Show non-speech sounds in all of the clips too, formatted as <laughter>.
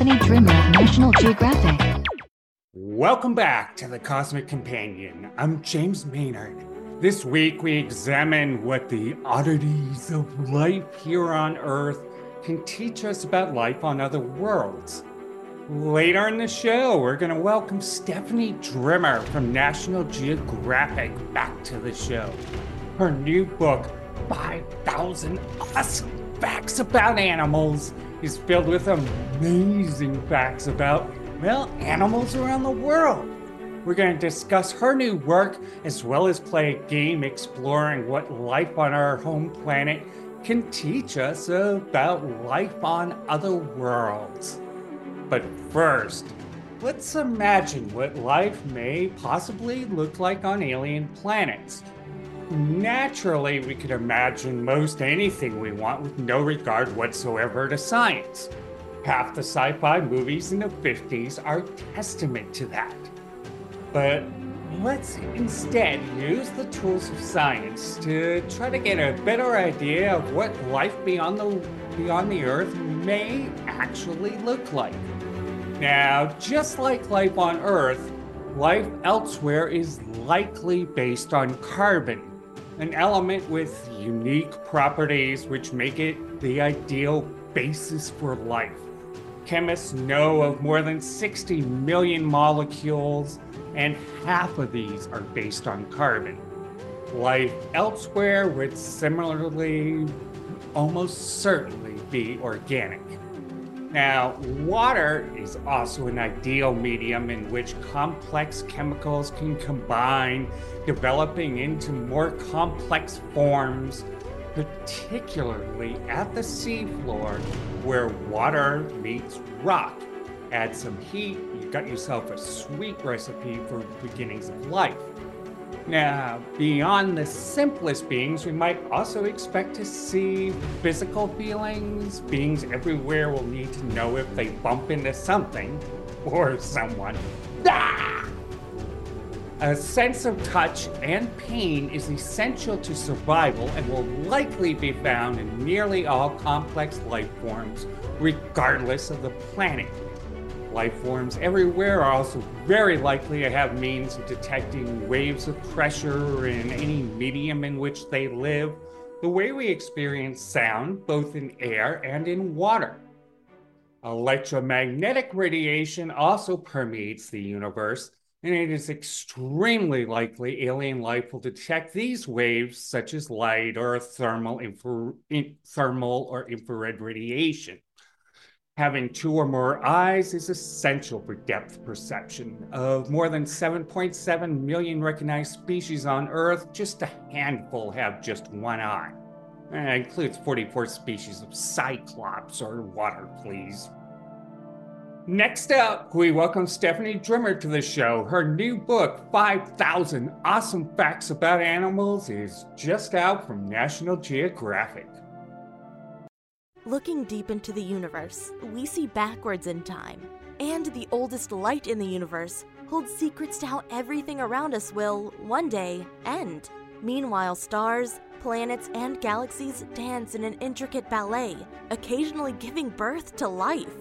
Stephanie Drimmer of National Geographic. Welcome back to the Cosmic Companion. I'm James Maynard. This week we examine what the oddities of life here on Earth can teach us about life on other worlds. Later in the show, we're going to welcome Stephanie Drimmer from National Geographic back to the show. Her new book, 5,000 Awesome Facts About Animals, is filled with amazing facts about, well, animals around the world. We're going to discuss her new work as well as play a game exploring what life on our home planet can teach us about life on other worlds. But first, let's imagine what life may possibly look like on alien planets. Naturally, we could imagine most anything we want with no regard whatsoever to science. Half the sci fi movies in the 50s are testament to that. But let's instead use the tools of science to try to get a better idea of what life beyond the beyond the earth may actually look like. Now, just like life on earth, life elsewhere is likely based on carbon, an element with unique properties which make it the ideal basis for life. Chemists know of more than 60 million molecules, and half of these are based on carbon. Life elsewhere would similarly almost certainly be organic. Now, water is also an ideal medium in which complex chemicals can combine, developing into more complex forms, particularly at the seafloor where water meets rock. Add some heat, you've got yourself a sweet recipe for beginnings of life. Now, beyond the simplest beings, we might also expect to see physical feelings. Beings everywhere will need to know if they bump into something or someone. Ah! A sense of touch and pain is essential to survival and will likely be found in nearly all complex life forms, regardless of the planet. Life forms everywhere are also very likely to have means of detecting waves of pressure in any medium in which they live, the way we experience sound both in air and in water. Electromagnetic radiation also permeates the universe, and it is extremely likely alien life will detect these waves, such as light or thermal, infra- in- thermal or infrared radiation. Having two or more eyes is essential for depth perception. Of more than 7.7 million recognized species on Earth, just a handful have just one eye. That includes 44 species of cyclops or water fleas. Next up, we welcome Stephanie Drimmer to the show. Her new book, 5,000 Awesome Facts About Animals, is just out from National Geographic. Looking deep into the universe, we see backwards in time. And the oldest light in the universe holds secrets to how everything around us will, one day, end. Meanwhile, stars, planets, and galaxies dance in an intricate ballet, occasionally giving birth to life.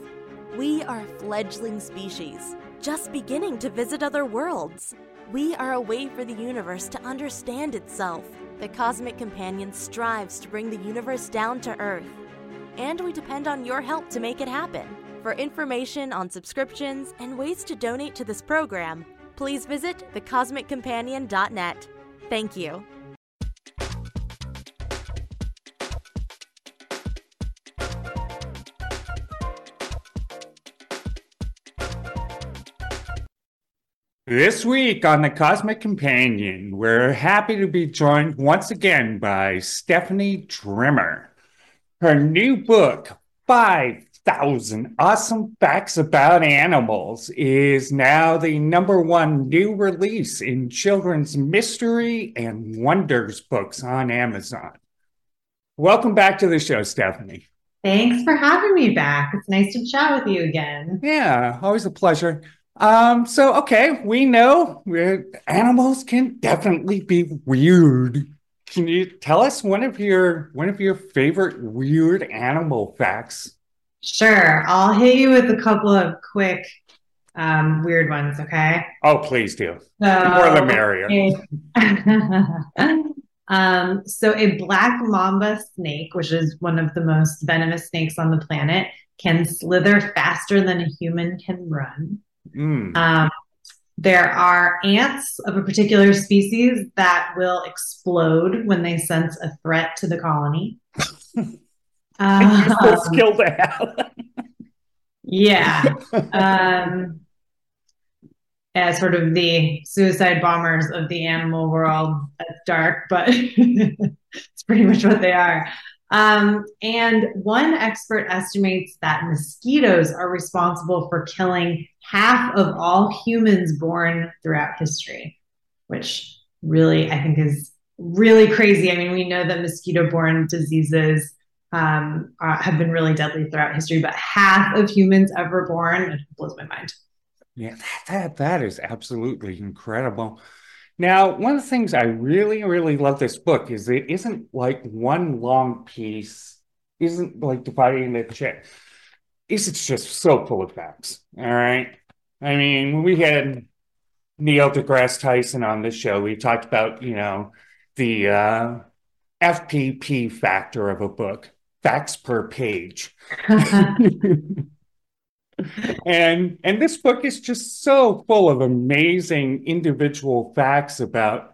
We are a fledgling species, just beginning to visit other worlds. We are a way for the universe to understand itself. The Cosmic Companion strives to bring the universe down to Earth and we depend on your help to make it happen. For information on subscriptions and ways to donate to this program, please visit thecosmiccompanion.net. Thank you. This week on the Cosmic Companion, we're happy to be joined once again by Stephanie Drimmer. Her new book, 5,000 Awesome Facts About Animals, is now the number one new release in children's mystery and wonders books on Amazon. Welcome back to the show, Stephanie. Thanks for having me back. It's nice to chat with you again. Yeah, always a pleasure. Um, so okay, we know animals can definitely be weird. Can you tell us one of your one of your favorite weird animal facts? Sure. I'll hit you with a couple of quick, um, weird ones, okay? Oh, please do. So, The more the merrier. <laughs> um, so a black mamba snake, which is one of the most venomous snakes on the planet, can slither faster than a human can run. Mm. Um, there are ants of a particular species that will explode when they sense a threat to the colony. <laughs> Um, skill to have. yeah. <laughs> Um, as sort of the suicide bombers of the animal world. That's dark, but <laughs> it's pretty much what they are. Um, and one expert estimates that mosquitoes are responsible for killing half of all humans born throughout history, which really I think is really crazy. I mean, we know that mosquito borne diseases um, uh, have been really deadly throughout history, but half of humans ever born blows my mind. Yeah, that that is absolutely incredible. Now, one of the things I really, really love this book is it isn't like one long piece, isn't like dividing the. It's it's just so full of facts. All right. I mean, we had Neil deGrasse Tyson on the show, we talked about, you know, the uh, FPP factor of a book, facts per page. <laughs> <laughs> and and this book is just so full of amazing individual facts about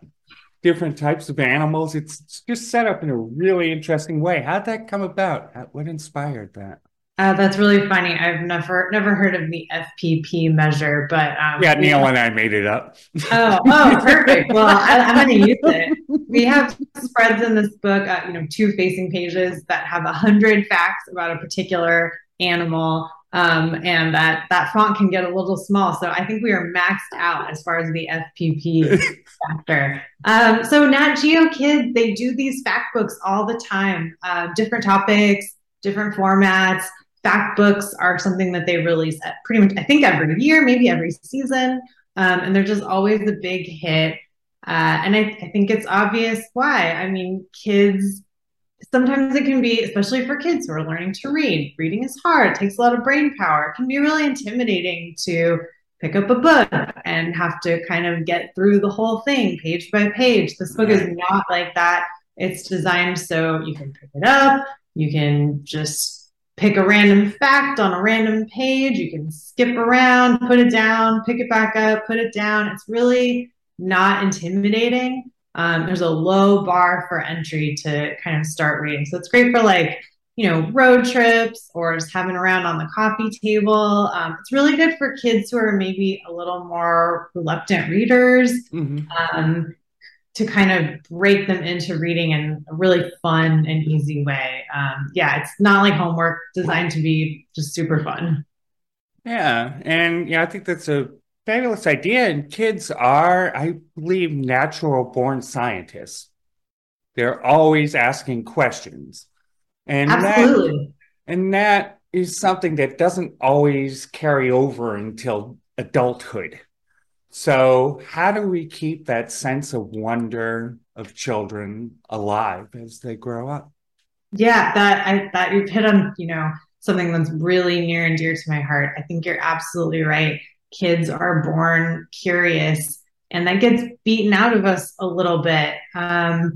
different types of animals. It's, just set up in a really interesting way. How'd that come about? What inspired that? Uh, that's really funny. I've never never heard of the FPP measure, but um, Yeah, Neil have- and I made it up. Oh, oh, perfect. Well, I, I'm going to use it. We have spreads in this book, uh, you know, two facing pages that have a hundred facts about a particular animal, um, and that that font can get a little small. So I think we are maxed out as far as the FPP <laughs> factor. Um, so Nat Geo Kids, they do these fact books all the time, uh, different topics, different formats. Fact books are something that they release at pretty much, I think, every year, maybe every season. Um, and they're just always a big hit. Uh, and I, I think it's obvious why. I mean, kids, sometimes it can be, especially for kids who are learning to read, reading is hard, it takes a lot of brain power. It can be really intimidating to pick up a book and have to kind of get through the whole thing page by page. This book is not like that. It's designed so you can pick it up, you can just pick a random fact on a random page. You can skip around, put it down, pick it back up, put it down. It's really not intimidating. Um, there's a low bar for entry to kind of start reading. So it's great for like, you know, road trips or just having around on the coffee table. Um, it's really good for kids who are maybe a little more reluctant readers Mhm. um, to kind of break them into reading in a really fun and easy way. Um, yeah, it's not like homework designed to be just super fun. Yeah, and yeah, I think that's a fabulous idea. And kids are, I believe, natural born scientists. They're always asking questions. And that and that is something that doesn't always carry over until adulthood. So, how do we keep that sense of wonder of children alive as they grow up? Yeah, that I that you've hit on, you know, something that's really near and dear to my heart. I think you're absolutely right. Kids are born curious, and that gets beaten out of us a little bit. Um,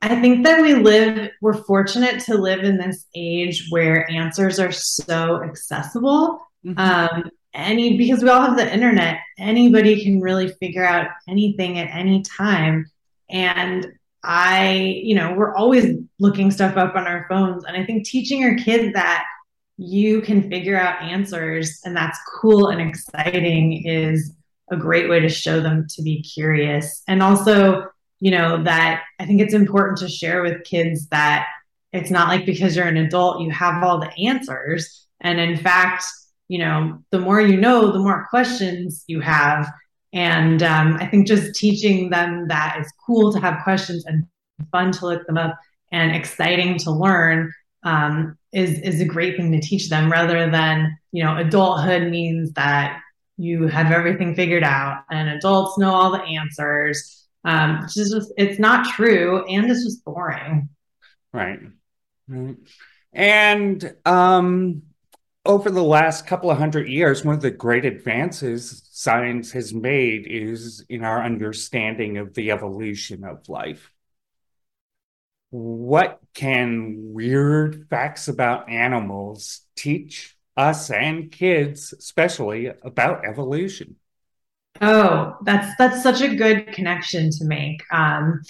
I think that we live, we're fortunate to live in this age where answers are so accessible. Um, any because we all have the internet, anybody can really figure out anything at any time. And I, you know, we're always looking stuff up on our phones. And I think teaching your kids that you can figure out answers and that's cool and exciting is a great way to show them to be curious. And also, you know, that I think it's important to share with kids that it's not like because you're an adult, you have all the answers. And in fact, you know, the more you know, the more questions you have. And um, I think just teaching them that it's cool to have questions and fun to look them up and exciting to learn um, is is a great thing to teach them rather than you know adulthood means that you have everything figured out and adults know all the answers um, it's just it's not true and it's just boring Right. Right. And um, over the last couple of hundred years, one of the great advances science has made is in our understanding of the evolution of life. What can weird facts about animals teach us and kids, especially about evolution? Oh, that's that's such a good connection to make. Um,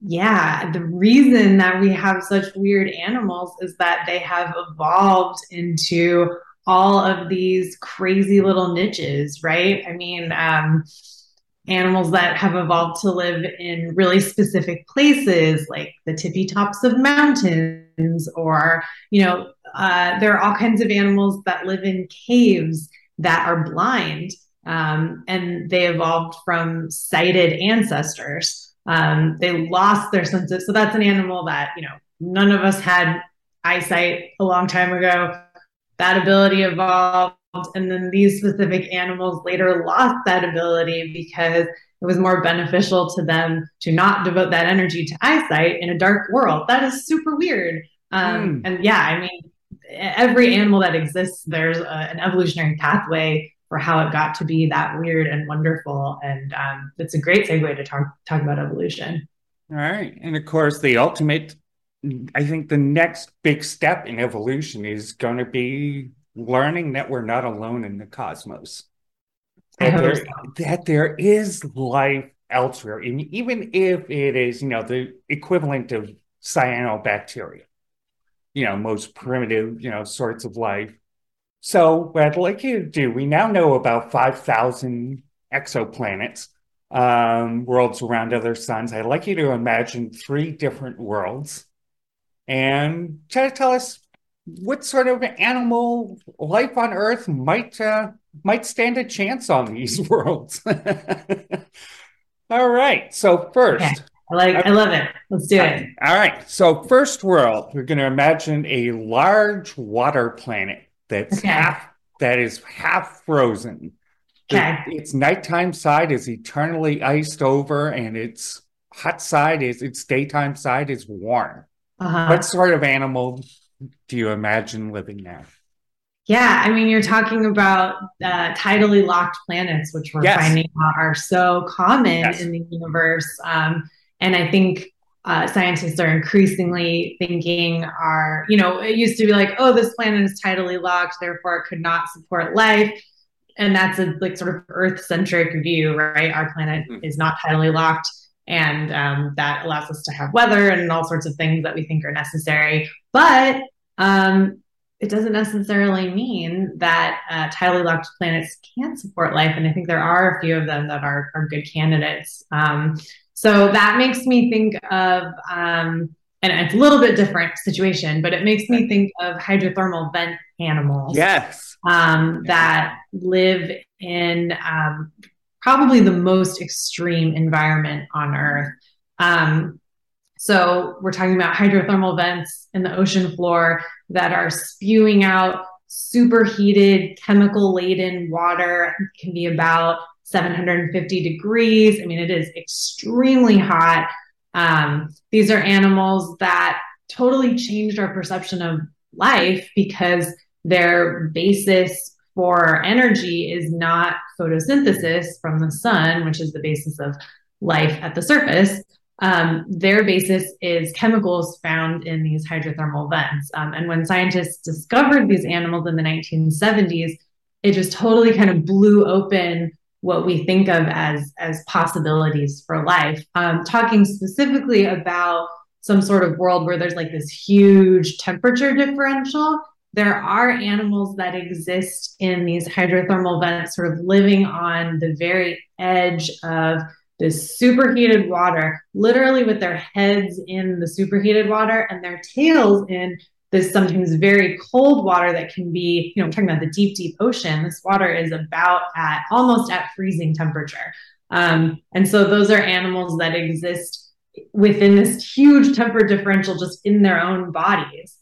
yeah, the reason that we have such weird animals is that they have evolved into all of these crazy little niches, right? I mean, um, animals that have evolved to live in really specific places, like the tippy tops of mountains, or, you know, uh, there are all kinds of animals that live in caves that are blind. Um, and they evolved from sighted ancestors. Um, they lost their senses so that's an animal that, you know, none of us had eyesight a long time ago. That ability evolved. And then these specific animals later lost that ability because it was more beneficial to them to not devote that energy to eyesight in a dark world. That is super weird. Um, mm. And yeah, I mean, every animal that exists, there's a, an evolutionary pathway for how it got to be that weird and wonderful. And um, it's a great segue to talk talk about evolution. All right, and of course, the ultimate. I think the next big step in evolution is going to be learning that we're not alone in the cosmos. That there, that there is life elsewhere, and even if it is, you know, the equivalent of cyanobacteria, you know, most primitive, you know, sorts of life so, what I'd like you to do, we now know about 5,000 exoplanets, um, worlds around other suns. I'd like you to imagine three different worlds and try to tell us what sort of animal life on Earth might uh, might stand a chance on these <laughs> worlds. <laughs> All right. So first, okay. I like. I love it. Let's do it. All right. So first world, we're going to imagine a large water planet that's okay. half that is half frozen. Okay. its nighttime side is eternally iced over, and its hot side is its daytime side is warm. Uh-huh. What sort of animal do you imagine living there? Yeah, I mean, you're talking about uh, tidally locked planets, which we're yes. finding are so common yes. in the universe. Um, and I think uh, scientists are increasingly thinking are, you know, it used to be like, oh, this planet is tidally locked, therefore it could not support life. And that's a like sort of Earth centric view, right? Our planet mm-hmm. is not tidally locked. And um, that allows us to have weather and all sorts of things that we think are necessary. But um, it doesn't necessarily mean that uh, tidally locked planets can't support life. And I think there are a few of them that are, are good candidates. Um, so that makes me think of, um, and it's a little bit different situation, but it makes me think of hydrothermal vent animals. Yes. Um, that live in um, probably the most extreme environment on Earth. Um, so we're talking about hydrothermal vents in the ocean floor that are spewing out superheated, chemical laden water. It can be about 750 degrees. I mean, it is extremely hot. Um, these are animals that totally changed our perception of life because their basis for energy is not photosynthesis from the sun, which is the basis of life at the surface. Um, their basis is chemicals found in these hydrothermal vents. Um, and when scientists discovered these animals in the 1970s, it just totally kind of blew open what we think of as as possibilities for life. Um, talking specifically about some sort of world where there's like this huge temperature differential. There are animals that exist in these hydrothermal vents, sort of living on the very edge of this superheated water, literally with their heads in the superheated water and their tails in this sometimes very cold water that can be, you know, I'm talking about the deep, deep ocean. This water is about at almost at freezing temperature. Um, and so those are animals that exist within this huge temperature differential just in their own bodies.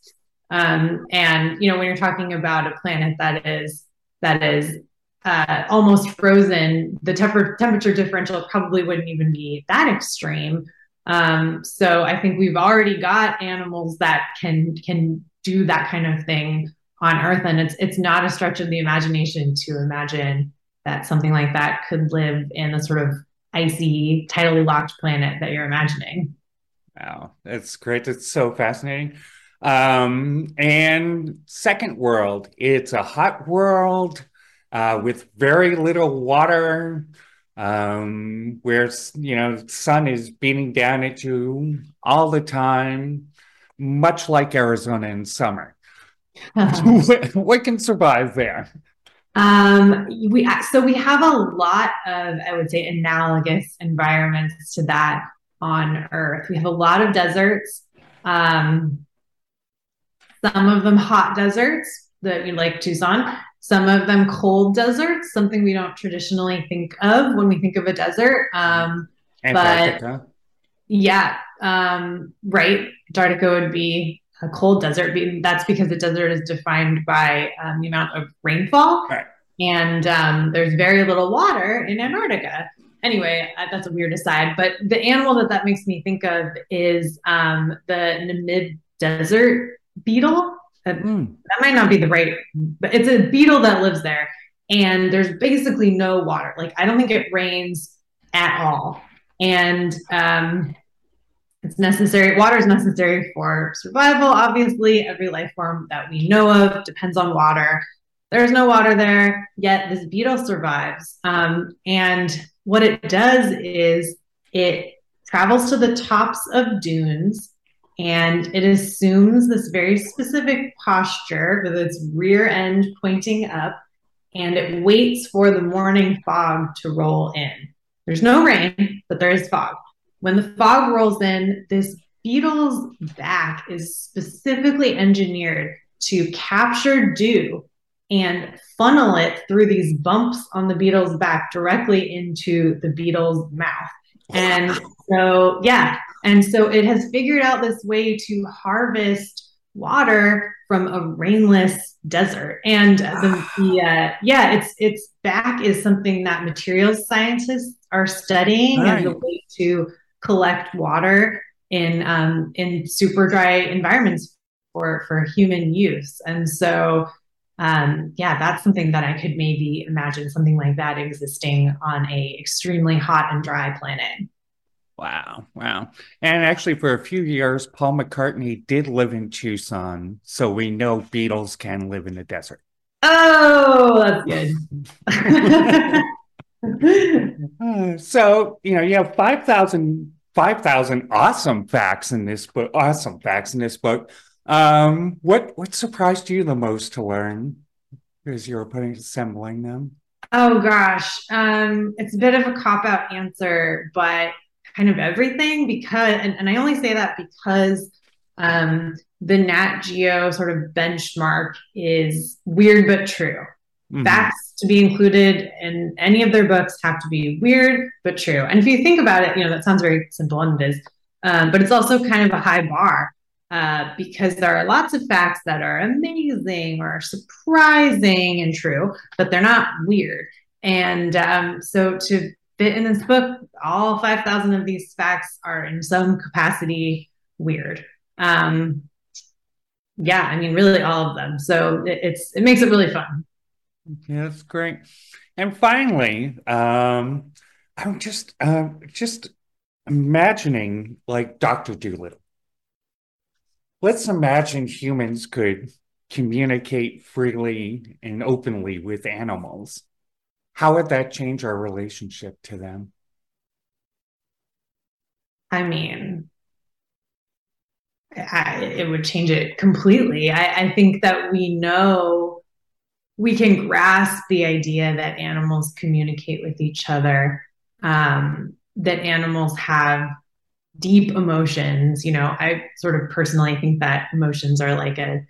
Um, and you know, when you're talking about a planet that is that is uh, almost frozen, the temper- temperature differential probably wouldn't even be that extreme. Um, so I think we've already got animals that can can do that kind of thing on Earth, and it's it's not a stretch of the imagination to imagine that something like that could live in the sort of icy, tidally locked planet that you're imagining. Wow, that's great. It's so fascinating. Um, and second world, it's a hot world uh, with very little water, um, where you know sun is beating down at you all the time, much like Arizona in summer. what, <laughs> <laughs> what can survive there? Um, we so we have a lot of I would say analogous environments to that on Earth. We have a lot of deserts. Um, some of them hot deserts that we like Tucson. Some of them cold deserts, something we don't traditionally think of when we think of a desert. Um, Antarctica. But yeah, um, right. Antarctica would be a cold desert. That's because the desert is defined by um, the amount of rainfall. Right. And um, there's very little water in Antarctica. Anyway, uh, that's a weird aside. But the animal that that makes me think of is um, the Namib desert beetle. Mm. That might not be the right, but it's a beetle that lives there. And there's basically no water. Like, I don't think it rains at all. And um, it's necessary. Water is necessary for survival. Obviously, every life form that we know of depends on water. There's no water there, yet this beetle survives. Um, and what it does is it travels to the tops of dunes and it assumes this very specific posture with its rear end pointing up and it waits for the morning fog to roll in. There's no rain, but there is fog. When the fog rolls in, this beetle's back is specifically engineered to capture dew and funnel it through these bumps on the beetle's back directly into the beetle's mouth. And so, yeah. And so it has figured out this way to harvest water from a rainless desert. And the, the uh, yeah, it's its back is something that materials scientists are studying right. as a way to collect water in um, in super dry environments for for human use. And so, um, yeah, that's something that I could maybe imagine something like that existing on a extremely hot and dry planet. Wow, wow. And actually, for a few years, Paul McCartney did live in Tucson, so we know Beatles can live in the desert. Oh, that's good. <laughs> so, you know, you have 5,000 5,000 awesome facts in this book, awesome facts in this book. Um, what what surprised you the most to learn as you were putting assembling them? Oh gosh, um, it's a bit of a cop out answer, but kind of everything because, and, and I only say that because um, the Nat Geo sort of benchmark is weird but true. Mm-hmm. Facts to be included in any of their books have to be weird but true. And if you think about it, you know, that sounds very simple and it is, um, but it's also kind of a high bar uh, because there are lots of facts that are amazing or surprising and true, but they're not weird. And um, so to fit in this book, all 5,000 of these facts are in some capacity weird. Um, yeah, I mean, really all of them. So it, it's it makes it really fun. Yeah, that's great. And finally, um, I'm just uh, just imagining like Doctor Dolittle. Let's imagine humans could communicate freely and openly with animals. How would that change our relationship to them? I mean, I, it would change it completely. I, I think that we know we can grasp the idea that animals communicate with each other, um, that animals have deep emotions. You know, I sort of personally think that emotions are like a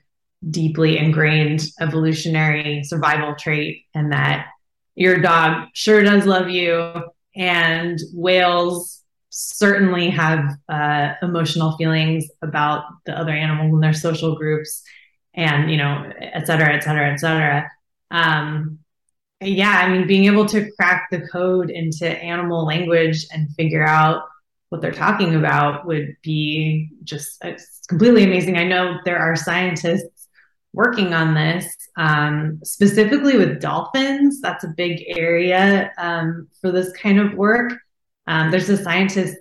deeply ingrained evolutionary survival trait, and that your dog sure does love you, and whales certainly have uh, emotional feelings about the other animals in their social groups and you know et cetera et cetera et cetera um, yeah, I mean, being able to crack the code into animal language and figure out what they're talking about would be just it's completely amazing. I know there are scientists working on this um, specifically with dolphins. That's a big area um, for this kind of work. Um, there's a scientist,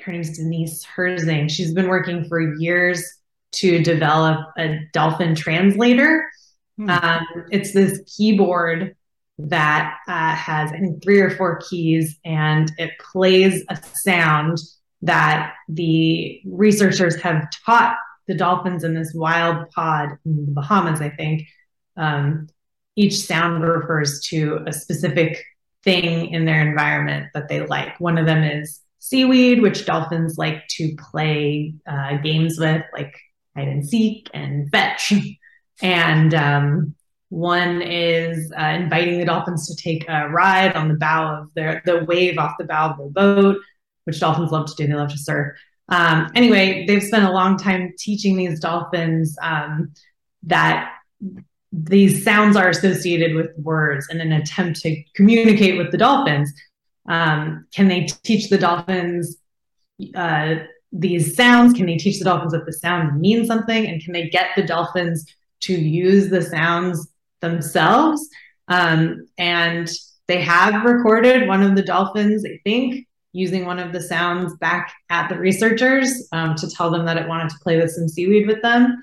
her name's Denise Herzing. She's been working for years to develop a dolphin translator. Hmm. Um, it's this keyboard that uh, has, I think, three or four keys, and it plays a sound that the researchers have taught the dolphins in this wild pod in the Bahamas, I think. Um, each sound refers to a specific thing in their environment that they like. One of them is seaweed, which dolphins like to play uh, games with, like hide and seek and fetch. And um, one is uh, inviting the dolphins to take a ride on the bow of their the wave off the bow of the boat, which dolphins love to do. They love to surf. Um, anyway, they've spent a long time teaching these dolphins um, that these sounds are associated with words in an attempt to communicate with the dolphins. Um, can they teach the dolphins uh, these sounds? Can they teach the dolphins that the sound means something? And can they get the dolphins to use the sounds themselves? Um, and they have recorded one of the dolphins, I think, using one of the sounds back at the researchers um, to tell them that it wanted to play with some seaweed with them.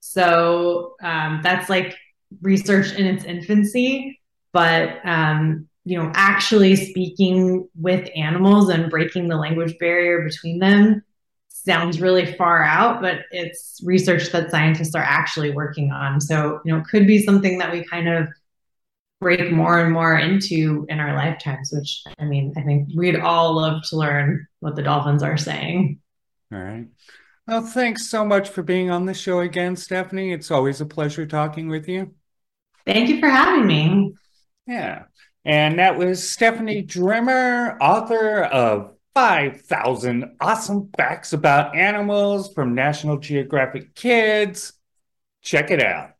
So um, that's like research in its infancy, but um, you know, actually speaking with animals and breaking the language barrier between them sounds really far out, but it's research that scientists are actually working on. So, you know, it could be something that we kind of break more and more into in our lifetimes, which I mean, I think we'd all love to learn what the dolphins are saying. All right. Well, thanks so much for being on the show again, Stephanie. It's always a pleasure talking with you. Thank you for having me. Yeah. And that was Stephanie Drimmer, author of 5,000 Awesome Facts About Animals from National Geographic Kids. Check it out.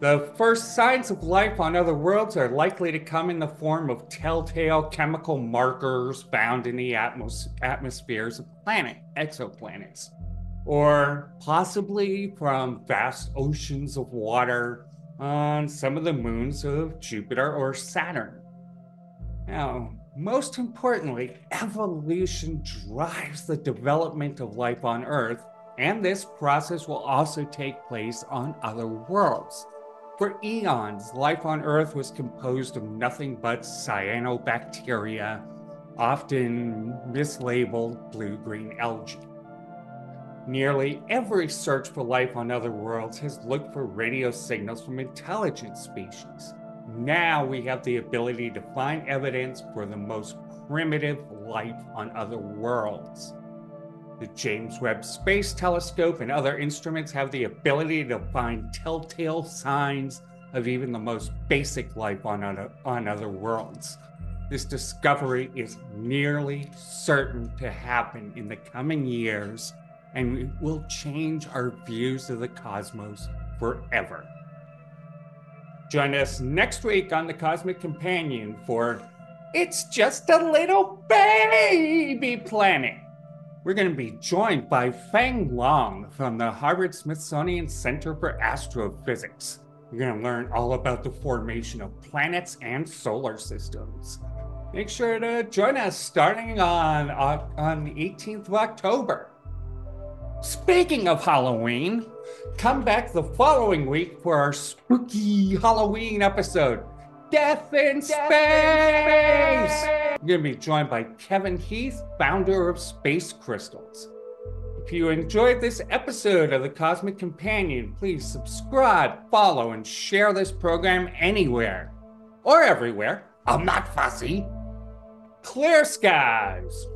The first signs of life on other worlds are likely to come in the form of telltale chemical markers found in the atmos- atmospheres of planet exoplanets, or possibly from vast oceans of water on some of the moons of Jupiter or Saturn. Now, most importantly, evolution drives the development of life on Earth, and this process will also take place on other worlds. For eons, life on Earth was composed of nothing but cyanobacteria, often mislabeled blue green algae. Nearly every search for life on other worlds has looked for radio signals from intelligent species. Now we have the ability to find evidence for the most primitive life on other worlds. The James Webb Space Telescope and other instruments have the ability to find telltale signs of even the most basic life on other, on other worlds. This discovery is nearly certain to happen in the coming years, and it will change our views of the cosmos forever. Join us next week on the Cosmic Companion for It's Just a Little Baby Planet we're going to be joined by Feng Long from the Harvard Smithsonian Center for Astrophysics. We're going to learn all about the formation of planets and solar systems. Make sure to join us starting on, uh, on the 18th of October. Speaking of Halloween, come back the following week for our spooky Halloween episode Death in Death Space! I'm going to be joined by Kevin Heath, founder of Space Crystals. If you enjoyed this episode of The Cosmic Companion, please subscribe, follow, and share this program anywhere or everywhere. I'm not fussy. Clear skies!